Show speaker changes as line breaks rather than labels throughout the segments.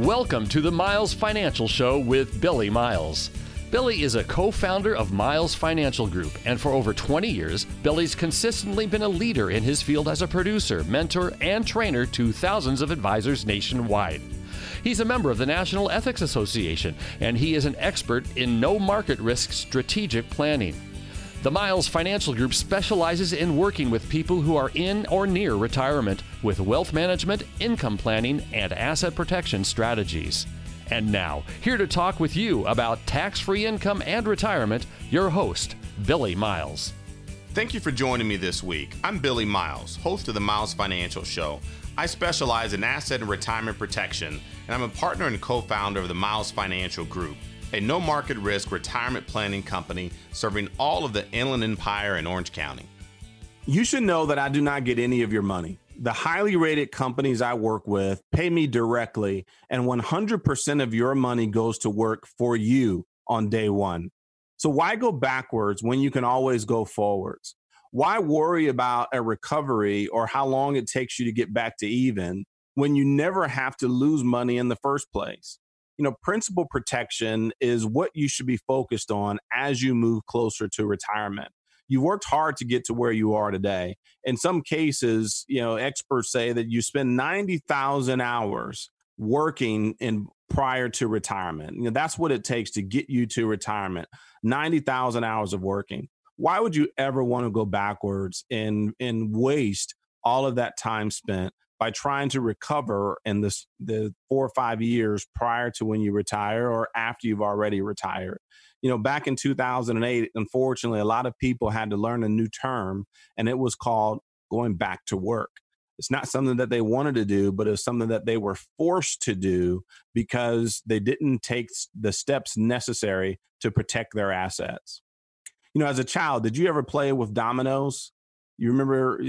Welcome to the Miles Financial Show with Billy Miles. Billy is a co founder of Miles Financial Group, and for over 20 years, Billy's consistently been a leader in his field as a producer, mentor, and trainer to thousands of advisors nationwide. He's a member of the National Ethics Association, and he is an expert in no market risk strategic planning. The Miles Financial Group specializes in working with people who are in or near retirement with wealth management, income planning, and asset protection strategies. And now, here to talk with you about tax free income and retirement, your host, Billy Miles.
Thank you for joining me this week. I'm Billy Miles, host of the Miles Financial Show. I specialize in asset and retirement protection, and I'm a partner and co founder of the Miles Financial Group a no market risk retirement planning company serving all of the Inland Empire and Orange County.
You should know that I do not get any of your money. The highly rated companies I work with pay me directly, and 100% of your money goes to work for you on day one. So, why go backwards when you can always go forwards? Why worry about a recovery or how long it takes you to get back to even when you never have to lose money in the first place? You know, principal protection is what you should be focused on as you move closer to retirement. You've worked hard to get to where you are today. In some cases, you know, experts say that you spend 90,000 hours working in prior to retirement. You know, that's what it takes to get you to retirement. 90,000 hours of working. Why would you ever want to go backwards and and waste all of that time spent by trying to recover in this the four or five years prior to when you retire or after you've already retired. You know, back in 2008, unfortunately, a lot of people had to learn a new term, and it was called going back to work. It's not something that they wanted to do, but it's something that they were forced to do because they didn't take the steps necessary to protect their assets. You know, as a child, did you ever play with dominoes? You remember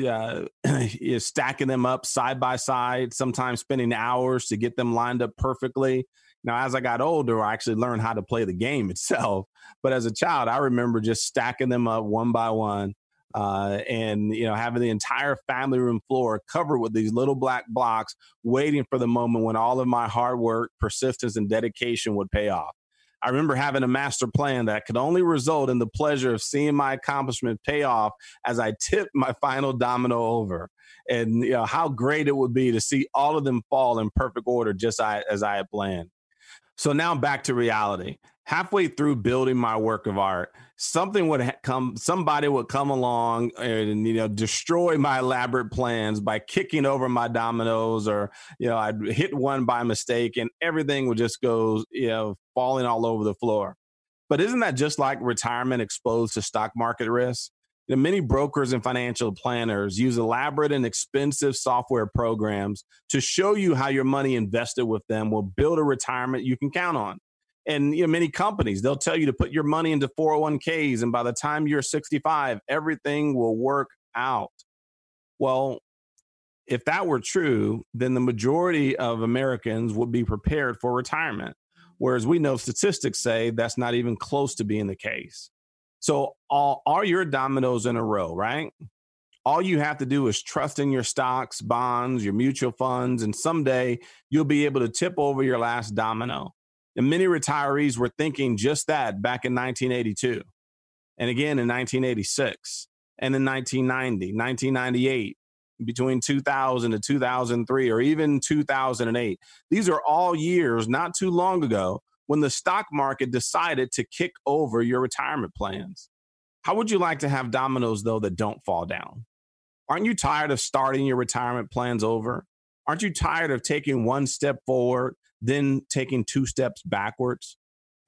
uh, stacking them up side by side, sometimes spending hours to get them lined up perfectly. Now, as I got older, I actually learned how to play the game itself. But as a child, I remember just stacking them up one by one, uh, and you know having the entire family room floor covered with these little black blocks, waiting for the moment when all of my hard work, persistence, and dedication would pay off. I remember having a master plan that could only result in the pleasure of seeing my accomplishment pay off as I tipped my final domino over. And you know how great it would be to see all of them fall in perfect order just as I had planned. So now back to reality. Halfway through building my work of art, something would ha- come, somebody would come along and, you know, destroy my elaborate plans by kicking over my dominoes or, you know, I'd hit one by mistake and everything would just go, you know, falling all over the floor. But isn't that just like retirement exposed to stock market risk? You know, many brokers and financial planners use elaborate and expensive software programs to show you how your money invested with them will build a retirement you can count on. And you know, many companies, they'll tell you to put your money into 401ks, and by the time you're 65, everything will work out. Well, if that were true, then the majority of Americans would be prepared for retirement. Whereas we know statistics say that's not even close to being the case. So all, all your dominoes in a row, right? All you have to do is trust in your stocks, bonds, your mutual funds, and someday you'll be able to tip over your last domino. And many retirees were thinking just that back in 1982, and again in 1986, and in 1990, 1998, between 2000 to 2003, or even 2008. These are all years not too long ago when the stock market decided to kick over your retirement plans. How would you like to have dominoes, though, that don't fall down? Aren't you tired of starting your retirement plans over? Aren't you tired of taking one step forward, then taking two steps backwards?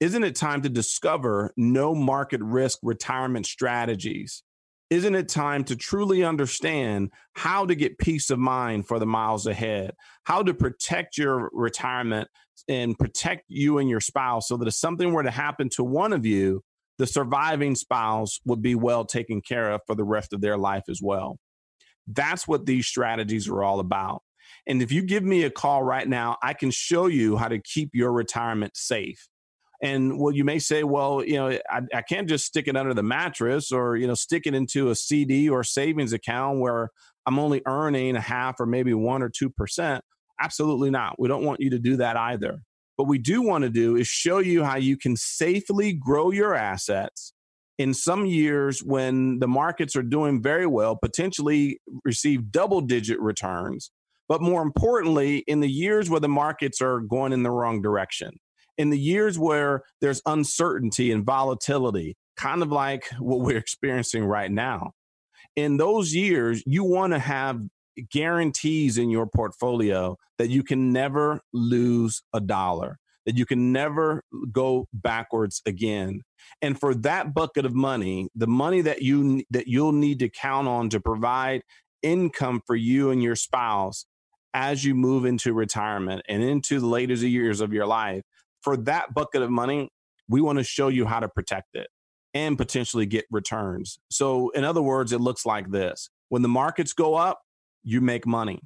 Isn't it time to discover no market risk retirement strategies isn't it time to truly understand how to get peace of mind for the miles ahead, how to protect your retirement and protect you and your spouse so that if something were to happen to one of you, the surviving spouse would be well taken care of for the rest of their life as well? That's what these strategies are all about. And if you give me a call right now, I can show you how to keep your retirement safe. And well, you may say, well, you know, I, I can't just stick it under the mattress or, you know, stick it into a CD or savings account where I'm only earning a half or maybe one or 2%. Absolutely not. We don't want you to do that either. What we do want to do is show you how you can safely grow your assets in some years when the markets are doing very well, potentially receive double digit returns. But more importantly, in the years where the markets are going in the wrong direction, in the years where there's uncertainty and volatility, kind of like what we're experiencing right now, in those years, you want to have guarantees in your portfolio that you can never lose a dollar, that you can never go backwards again. And for that bucket of money, the money that you that you'll need to count on to provide income for you and your spouse as you move into retirement and into the later years of your life, for that bucket of money, we want to show you how to protect it and potentially get returns. So, in other words, it looks like this when the markets go up, you make money.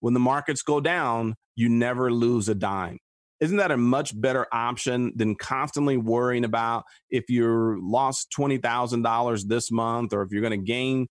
When the markets go down, you never lose a dime. Isn't that a much better option than constantly worrying about if you lost $20,000 this month or if you're going to gain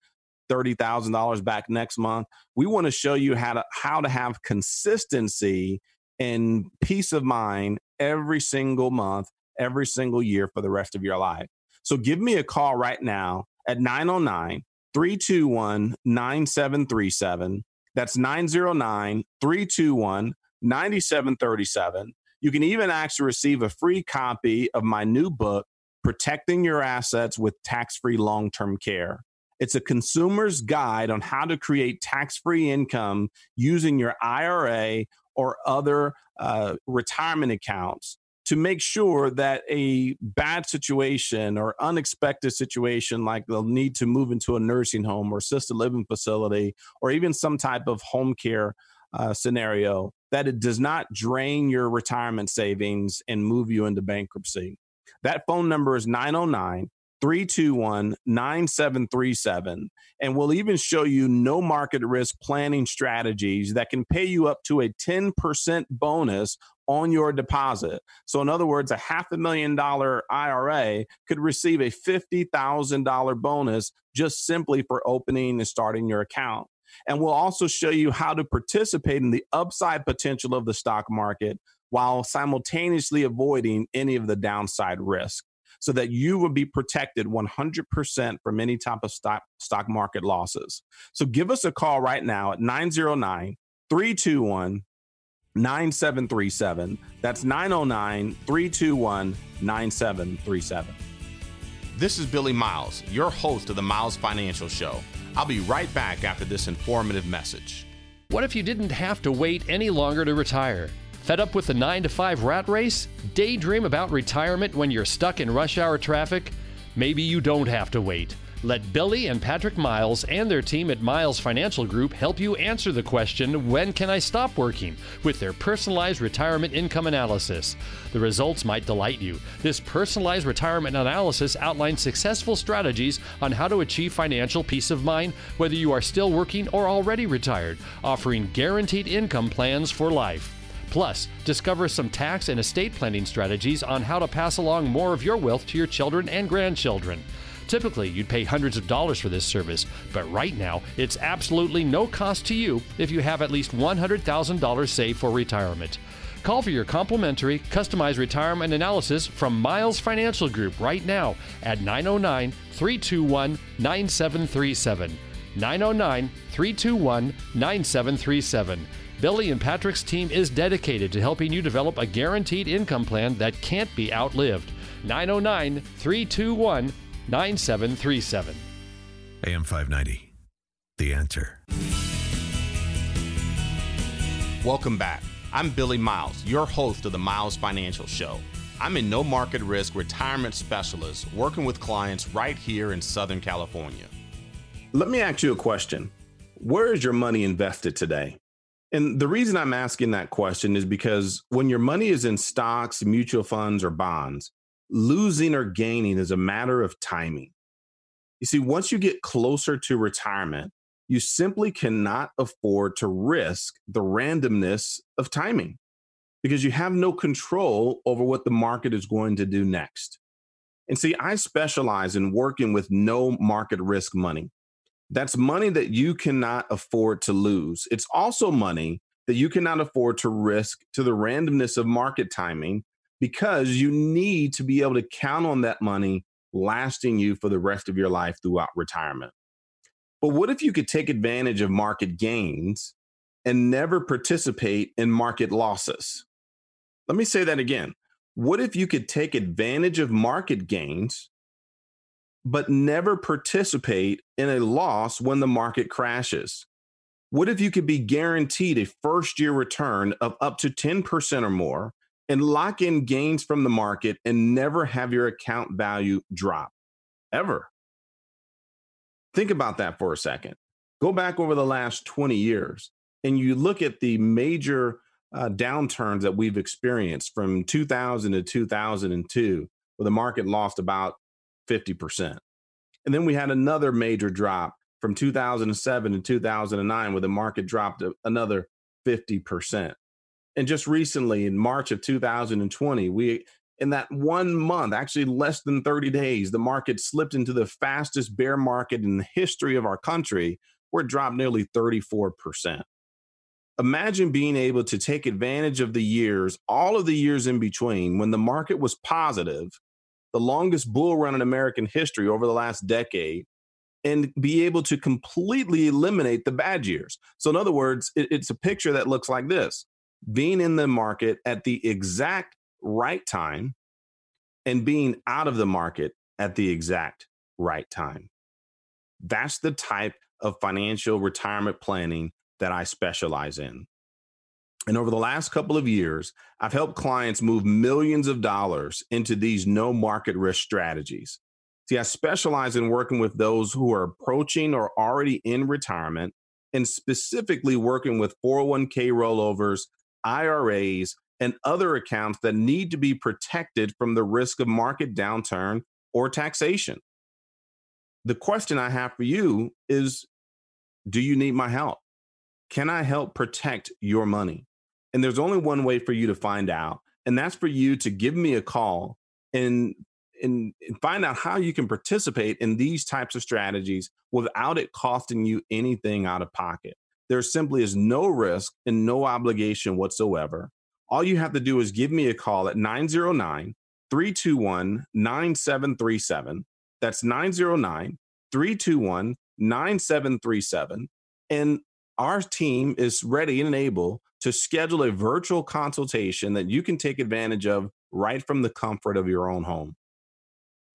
$30,000 back next month? We want to show you how to how to have consistency and peace of mind every single month, every single year for the rest of your life. So give me a call right now at 909 321 9737. That's 909 321 9737. You can even actually receive a free copy of my new book, Protecting Your Assets with Tax Free Long Term Care. It's a consumer's guide on how to create tax free income using your IRA or other uh, retirement accounts to make sure that a bad situation or unexpected situation like they'll need to move into a nursing home or assisted living facility or even some type of home care uh, scenario that it does not drain your retirement savings and move you into bankruptcy. That phone number is 909 321 9737. And we'll even show you no market risk planning strategies that can pay you up to a 10% bonus on your deposit. So, in other words, a half a million dollar IRA could receive a $50,000 bonus just simply for opening and starting your account. And we'll also show you how to participate in the upside potential of the stock market while simultaneously avoiding any of the downside risk so that you will be protected 100% from any type of stock, stock market losses. So give us a call right now at 909 321 9737. That's 909 321 9737.
This is Billy Miles, your host of the Miles Financial Show. I'll be right back after this informative message.
What if you didn't have to wait any longer to retire? Fed up with the 9 to 5 rat race? Daydream about retirement when you're stuck in rush hour traffic? Maybe you don't have to wait. Let Billy and Patrick Miles and their team at Miles Financial Group help you answer the question, When can I stop working? with their personalized retirement income analysis. The results might delight you. This personalized retirement analysis outlines successful strategies on how to achieve financial peace of mind, whether you are still working or already retired, offering guaranteed income plans for life. Plus, discover some tax and estate planning strategies on how to pass along more of your wealth to your children and grandchildren. Typically, you'd pay hundreds of dollars for this service, but right now, it's absolutely no cost to you if you have at least $100,000 saved for retirement. Call for your complimentary, customized retirement analysis from Miles Financial Group right now at 909 321 9737. 909 321 9737. Billy and Patrick's team is dedicated to helping you develop a guaranteed income plan that can't be outlived. 909 321 9737.
AM 590. The answer.
Welcome back. I'm Billy Miles, your host of the Miles Financial Show. I'm a no market risk retirement specialist working with clients right here in Southern California.
Let me ask you a question Where is your money invested today? And the reason I'm asking that question is because when your money is in stocks, mutual funds, or bonds, losing or gaining is a matter of timing. You see, once you get closer to retirement, you simply cannot afford to risk the randomness of timing because you have no control over what the market is going to do next. And see, I specialize in working with no market risk money. That's money that you cannot afford to lose. It's also money that you cannot afford to risk to the randomness of market timing because you need to be able to count on that money lasting you for the rest of your life throughout retirement. But what if you could take advantage of market gains and never participate in market losses? Let me say that again. What if you could take advantage of market gains, but never participate in a loss when the market crashes? What if you could be guaranteed a first year return of up to 10% or more and lock in gains from the market and never have your account value drop ever? Think about that for a second. Go back over the last 20 years and you look at the major uh, downturns that we've experienced from 2000 to 2002, where the market lost about 50%. And then we had another major drop from 2007 to 2009, where the market dropped another 50%. And just recently, in March of 2020, we in that one month, actually less than 30 days, the market slipped into the fastest bear market in the history of our country, where it dropped nearly 34% imagine being able to take advantage of the years, all of the years in between, when the market was positive, the longest bull run in American history over the last decade, and be able to completely eliminate the bad years. So, in other words, it, it's a picture that looks like this being in the market at the exact right time and being out of the market at the exact right time. That's the type of financial retirement planning that I specialize in. And over the last couple of years, I've helped clients move millions of dollars into these no market risk strategies. See, I specialize in working with those who are approaching or already in retirement and specifically working with 401k rollovers, IRAs, and other accounts that need to be protected from the risk of market downturn or taxation. The question I have for you is Do you need my help? Can I help protect your money? And there's only one way for you to find out, and that's for you to give me a call and, and, and find out how you can participate in these types of strategies without it costing you anything out of pocket. There simply is no risk and no obligation whatsoever. All you have to do is give me a call at 909 321 9737. That's 909 321 9737. And our team is ready and able to schedule a virtual consultation that you can take advantage of right from the comfort of your own home.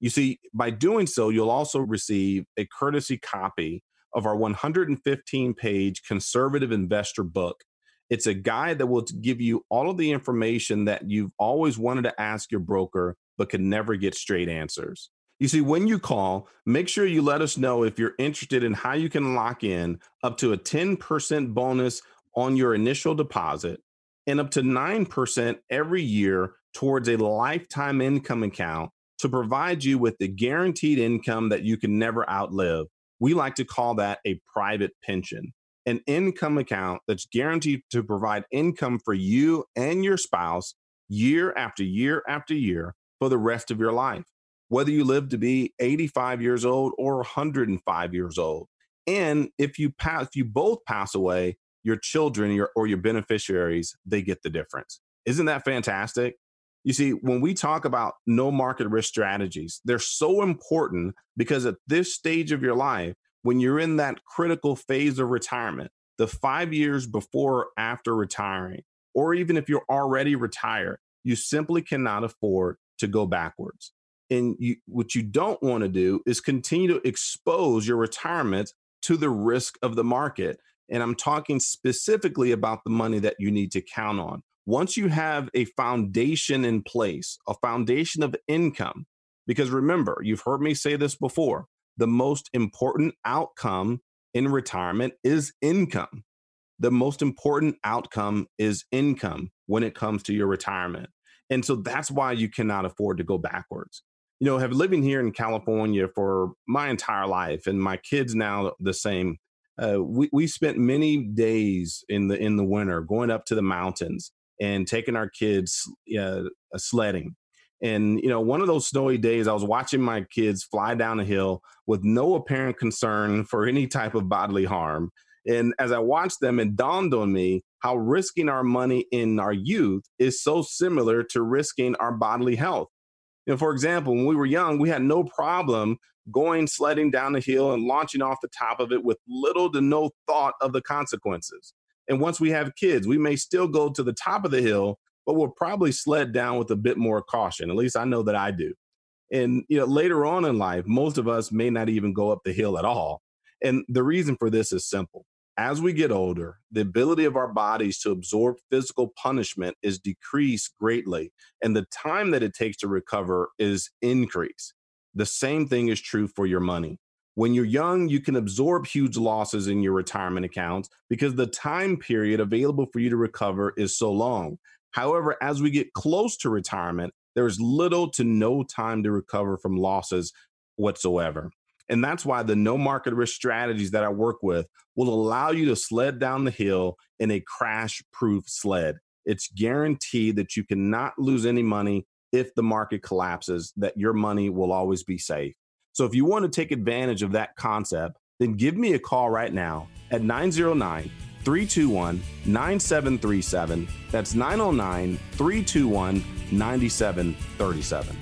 You see, by doing so, you'll also receive a courtesy copy of our 115 page conservative investor book. It's a guide that will give you all of the information that you've always wanted to ask your broker, but could never get straight answers. You see, when you call, make sure you let us know if you're interested in how you can lock in up to a 10% bonus on your initial deposit and up to 9% every year towards a lifetime income account to provide you with the guaranteed income that you can never outlive. We like to call that a private pension, an income account that's guaranteed to provide income for you and your spouse year after year after year for the rest of your life whether you live to be 85 years old or 105 years old. And if you pass, if you both pass away, your children your, or your beneficiaries, they get the difference. Isn't that fantastic? You see, when we talk about no market risk strategies, they're so important because at this stage of your life, when you're in that critical phase of retirement, the five years before or after retiring, or even if you're already retired, you simply cannot afford to go backwards. And you, what you don't want to do is continue to expose your retirement to the risk of the market. And I'm talking specifically about the money that you need to count on. Once you have a foundation in place, a foundation of income, because remember, you've heard me say this before the most important outcome in retirement is income. The most important outcome is income when it comes to your retirement. And so that's why you cannot afford to go backwards you know, have living here in California for my entire life, and my kids now the same. Uh, we we spent many days in the in the winter going up to the mountains and taking our kids uh, sledding. And you know, one of those snowy days, I was watching my kids fly down a hill with no apparent concern for any type of bodily harm. And as I watched them, it dawned on me
how risking our money in our youth is so similar to risking our bodily health. You know, for example, when we were young, we had no problem going sledding down the hill and launching off the top of it with little to no thought of the consequences. And once we have kids, we may still go to the top of the hill, but we'll probably sled down with a bit more caution. At least I know that I do. And you know, later on in life, most of us may not even go up the hill at all. And the reason for this is simple. As we get older, the ability of our bodies to absorb physical punishment is decreased greatly, and the time that it takes to recover is increased. The same thing is true for your money. When you're young, you can absorb huge losses in your retirement accounts because the time period available for you to recover is so long. However, as we get close to retirement, there's little to no time to recover from losses whatsoever. And that's why the no market risk strategies that I work with will allow you to sled down the hill in a crash proof sled. It's guaranteed that you cannot lose any money if the market collapses, that your money will always be safe. So if you want to take advantage of that concept, then give me a call right now at 909 321 9737. That's 909 321 9737.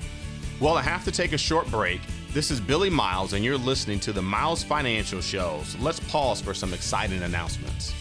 Well, I have to take a short break. This is Billy Miles, and you're listening to the Miles Financial Shows. Let's pause for some exciting announcements.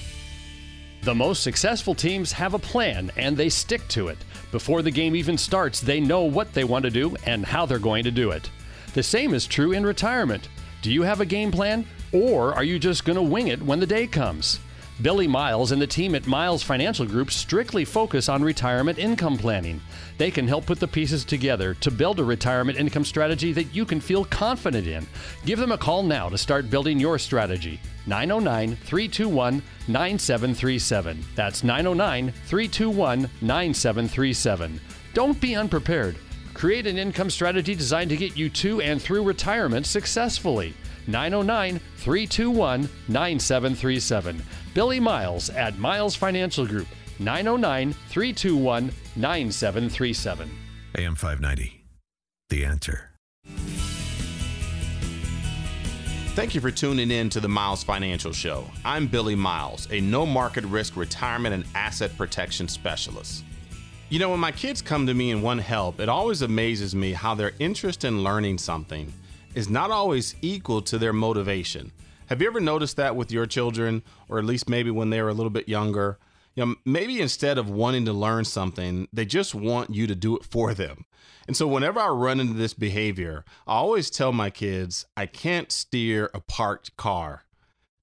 The most successful teams have a plan and they stick to it. Before the game even starts, they know what they want to do and how they're going to do it. The same is true in retirement. Do you have a game plan? Or are you just going to wing it when the day comes? Billy Miles and the team at Miles Financial Group strictly focus on retirement income planning. They can help put the pieces together to build a retirement income strategy that you can feel confident in. Give them a call now to start building your strategy. 909 321 9737. That's 909 321 9737. Don't be unprepared. Create an income strategy designed to get you to and through retirement successfully. 909 321 9737. Billy Miles at Miles Financial Group, 909 321 9737.
AM 590. The answer.
Thank you for tuning in to the Miles Financial Show. I'm Billy Miles, a no market risk retirement and asset protection specialist. You know, when my kids come to me and want help, it always amazes me how their interest in learning something is not always equal to their motivation. Have you ever noticed that with your children, or at least maybe when they were a little bit younger? You know, maybe instead of wanting to learn something, they just want you to do it for them. And so whenever I run into this behavior, I always tell my kids, I can't steer a parked car.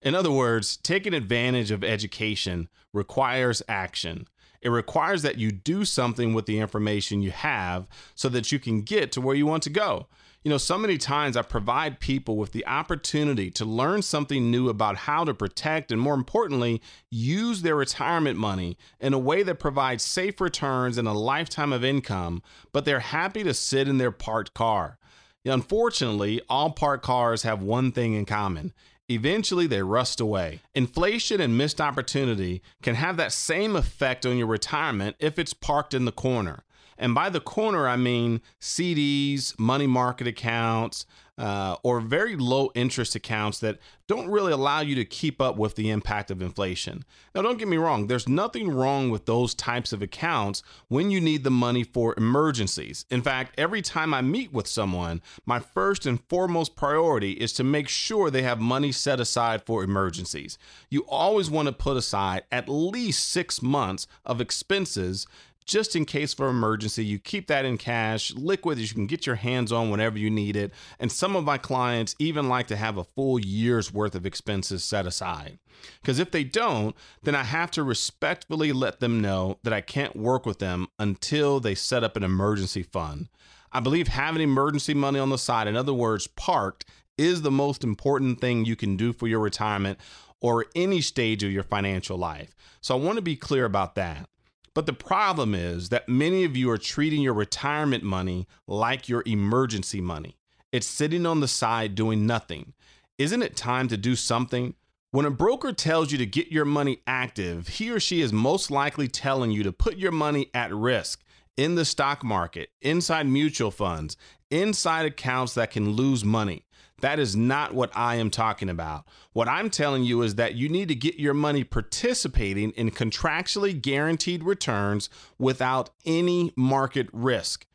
In other words, taking advantage of education requires action. It requires that you do something with the information you have so that you can get to where you want to go. You know, so many times I provide people with the opportunity to learn something new about how to protect and, more importantly, use their retirement money in a way that provides safe returns and a lifetime of income, but they're happy to sit in their parked car. Unfortunately, all parked cars have one thing in common. Eventually, they rust away. Inflation and missed opportunity can have that same effect on your retirement if it's parked in the corner. And by the corner, I mean CDs, money market accounts, uh, or very low interest accounts that don't really allow you to keep up with the impact of inflation. Now, don't get me wrong, there's nothing wrong with those types of accounts when you need the money for emergencies. In fact, every time I meet with someone, my first and foremost priority is to make sure they have money set aside for emergencies. You always want to put aside at least six months of expenses just in case for emergency. You keep that in cash, liquid that you can get your hands on whenever you need it. And some of my clients even like to have a full year's worth of expenses set aside. Because if they don't, then I have to respectfully let them know that I can't work with them until they set up an emergency fund. I believe having emergency money on the side, in other words, parked, is the most important thing you can do for your retirement or any stage of your financial life. So I want to be clear about that. But the problem is that many of you are treating your retirement money like your emergency money. It's sitting on the side doing nothing. Isn't it time to do something? When a broker tells you to get your money active, he or she is most likely telling you to put your money at risk in the stock market, inside mutual funds, inside accounts that can lose money. That is not what I am talking about. What I'm telling you is that you need to get your money participating in contractually guaranteed returns without any market risk.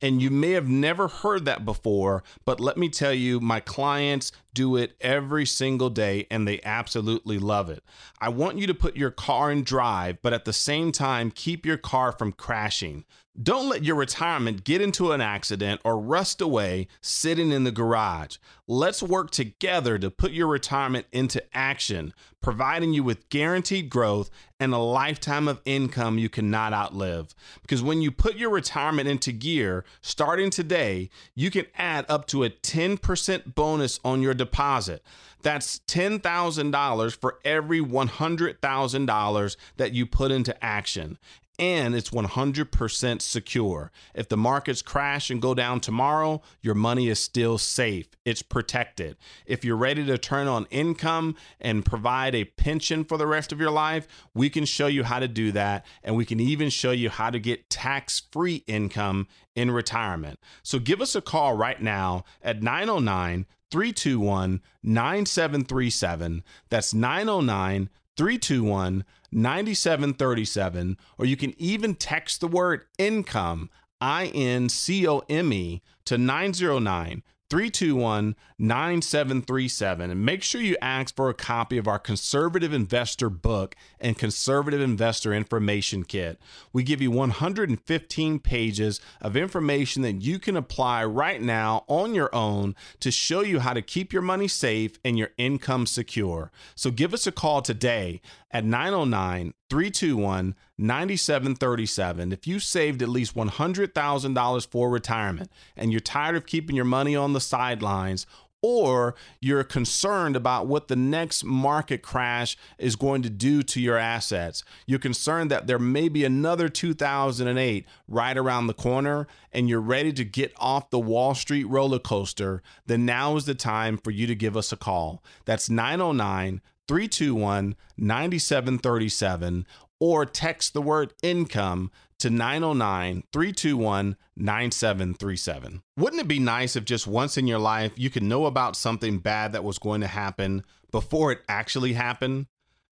And you may have never heard that before, but let me tell you, my clients do it every single day and they absolutely love it. I want you to put your car in drive, but at the same time, keep your car from crashing. Don't let your retirement get into an accident or rust away sitting in the garage. Let's work together to put your retirement into action, providing you with guaranteed growth and a lifetime of income you cannot outlive. Because when you put your retirement into gear, starting today, you can add up to a 10% bonus on your deposit. That's $10,000 for every $100,000 that you put into action and it's 100% secure. If the markets crash and go down tomorrow, your money is still safe. It's protected. If you're ready to turn on income and provide a pension for the rest of your life, we can show you how to do that. And we can even show you how to get tax free income in retirement. So give us a call right now at 909 321 9737. That's 909 321 9737, or you can even text the word income, I N C O M E, to 909 321 9737. And make sure you ask for a copy of our Conservative Investor book and Conservative Investor Information Kit. We give you 115 pages of information that you can apply right now on your own to show you how to keep your money safe and your income secure. So give us a call today at 909 321 9737. If you saved at least $100,000 for retirement and you're tired of keeping your money on the sidelines, or you're concerned about what the next market crash is going to do to your assets. You're concerned that there may be another 2008 right around the corner and you're ready to get off the Wall Street roller coaster, then now is the time for you to give us a call. That's 909 321 9737 or text the word income to 909 321 9737. Wouldn't it be nice if just once in your life you could know about something bad that was going to happen before it actually happened?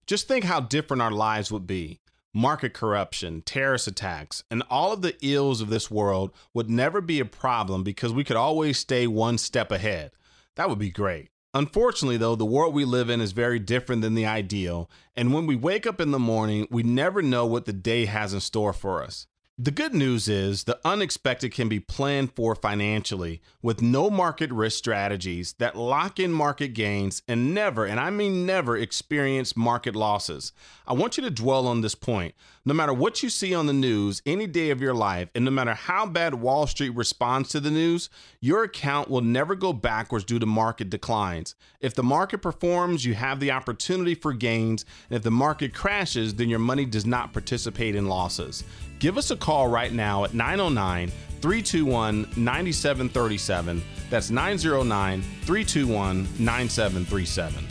Just think how different our lives would be. Market corruption, terrorist attacks, and all of the ills of this world would never be a problem because we could always stay one step ahead. That would be great. Unfortunately, though, the world we live in is very different than the ideal, and when we wake up in the morning, we never know what the day has in store for us. The good news is the unexpected can be planned for financially with no market risk strategies that lock in market gains and never, and I mean never, experience market losses. I want you to dwell on this point. No matter what you see on the news any day of your life, and no matter how bad Wall Street responds to the news, your account will never go backwards due to market declines. If the market performs, you have the opportunity for gains, and if the market crashes, then your money does not participate in losses. Give us a call right now at 909 321 9737. That's 909 321 9737.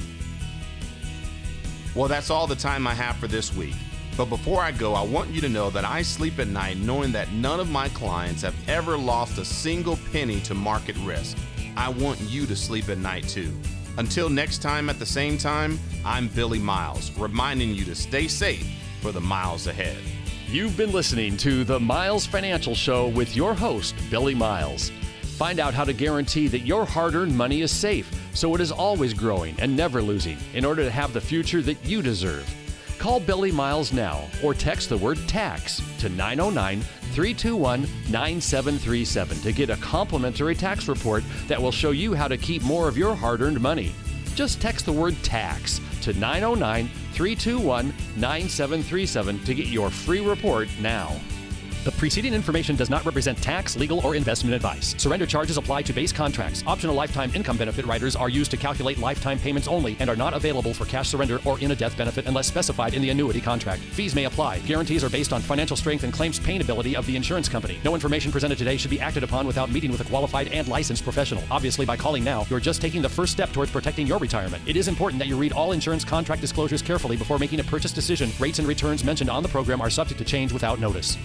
Well, that's all the time I have for this week. But before I go, I want you to know that I sleep at night knowing that none of my clients have ever lost a single penny to market risk. I want you to sleep at night too. Until next time at the same time, I'm Billy Miles, reminding you to stay safe for the miles ahead.
You've been listening to the Miles Financial Show with your host, Billy Miles. Find out how to guarantee that your hard earned money is safe so it is always growing and never losing in order to have the future that you deserve. Call Billy Miles now or text the word tax to 909 321 9737 to get a complimentary tax report that will show you how to keep more of your hard earned money. Just text the word tax to 909 321 9737 to get your free report now. The preceding information does not represent tax, legal, or investment advice. Surrender charges apply to base contracts. Optional lifetime income benefit riders are used to calculate lifetime payments only and are not available for cash surrender or in a death benefit unless specified in the annuity contract. Fees may apply. Guarantees are based on financial strength and claims paying ability of the insurance company. No information presented today should be acted upon without meeting with a qualified and licensed professional. Obviously, by calling now, you're just taking the first step towards protecting your retirement. It is important that you read all insurance contract disclosures carefully before making a purchase decision. Rates and returns mentioned on the program are subject to change without notice.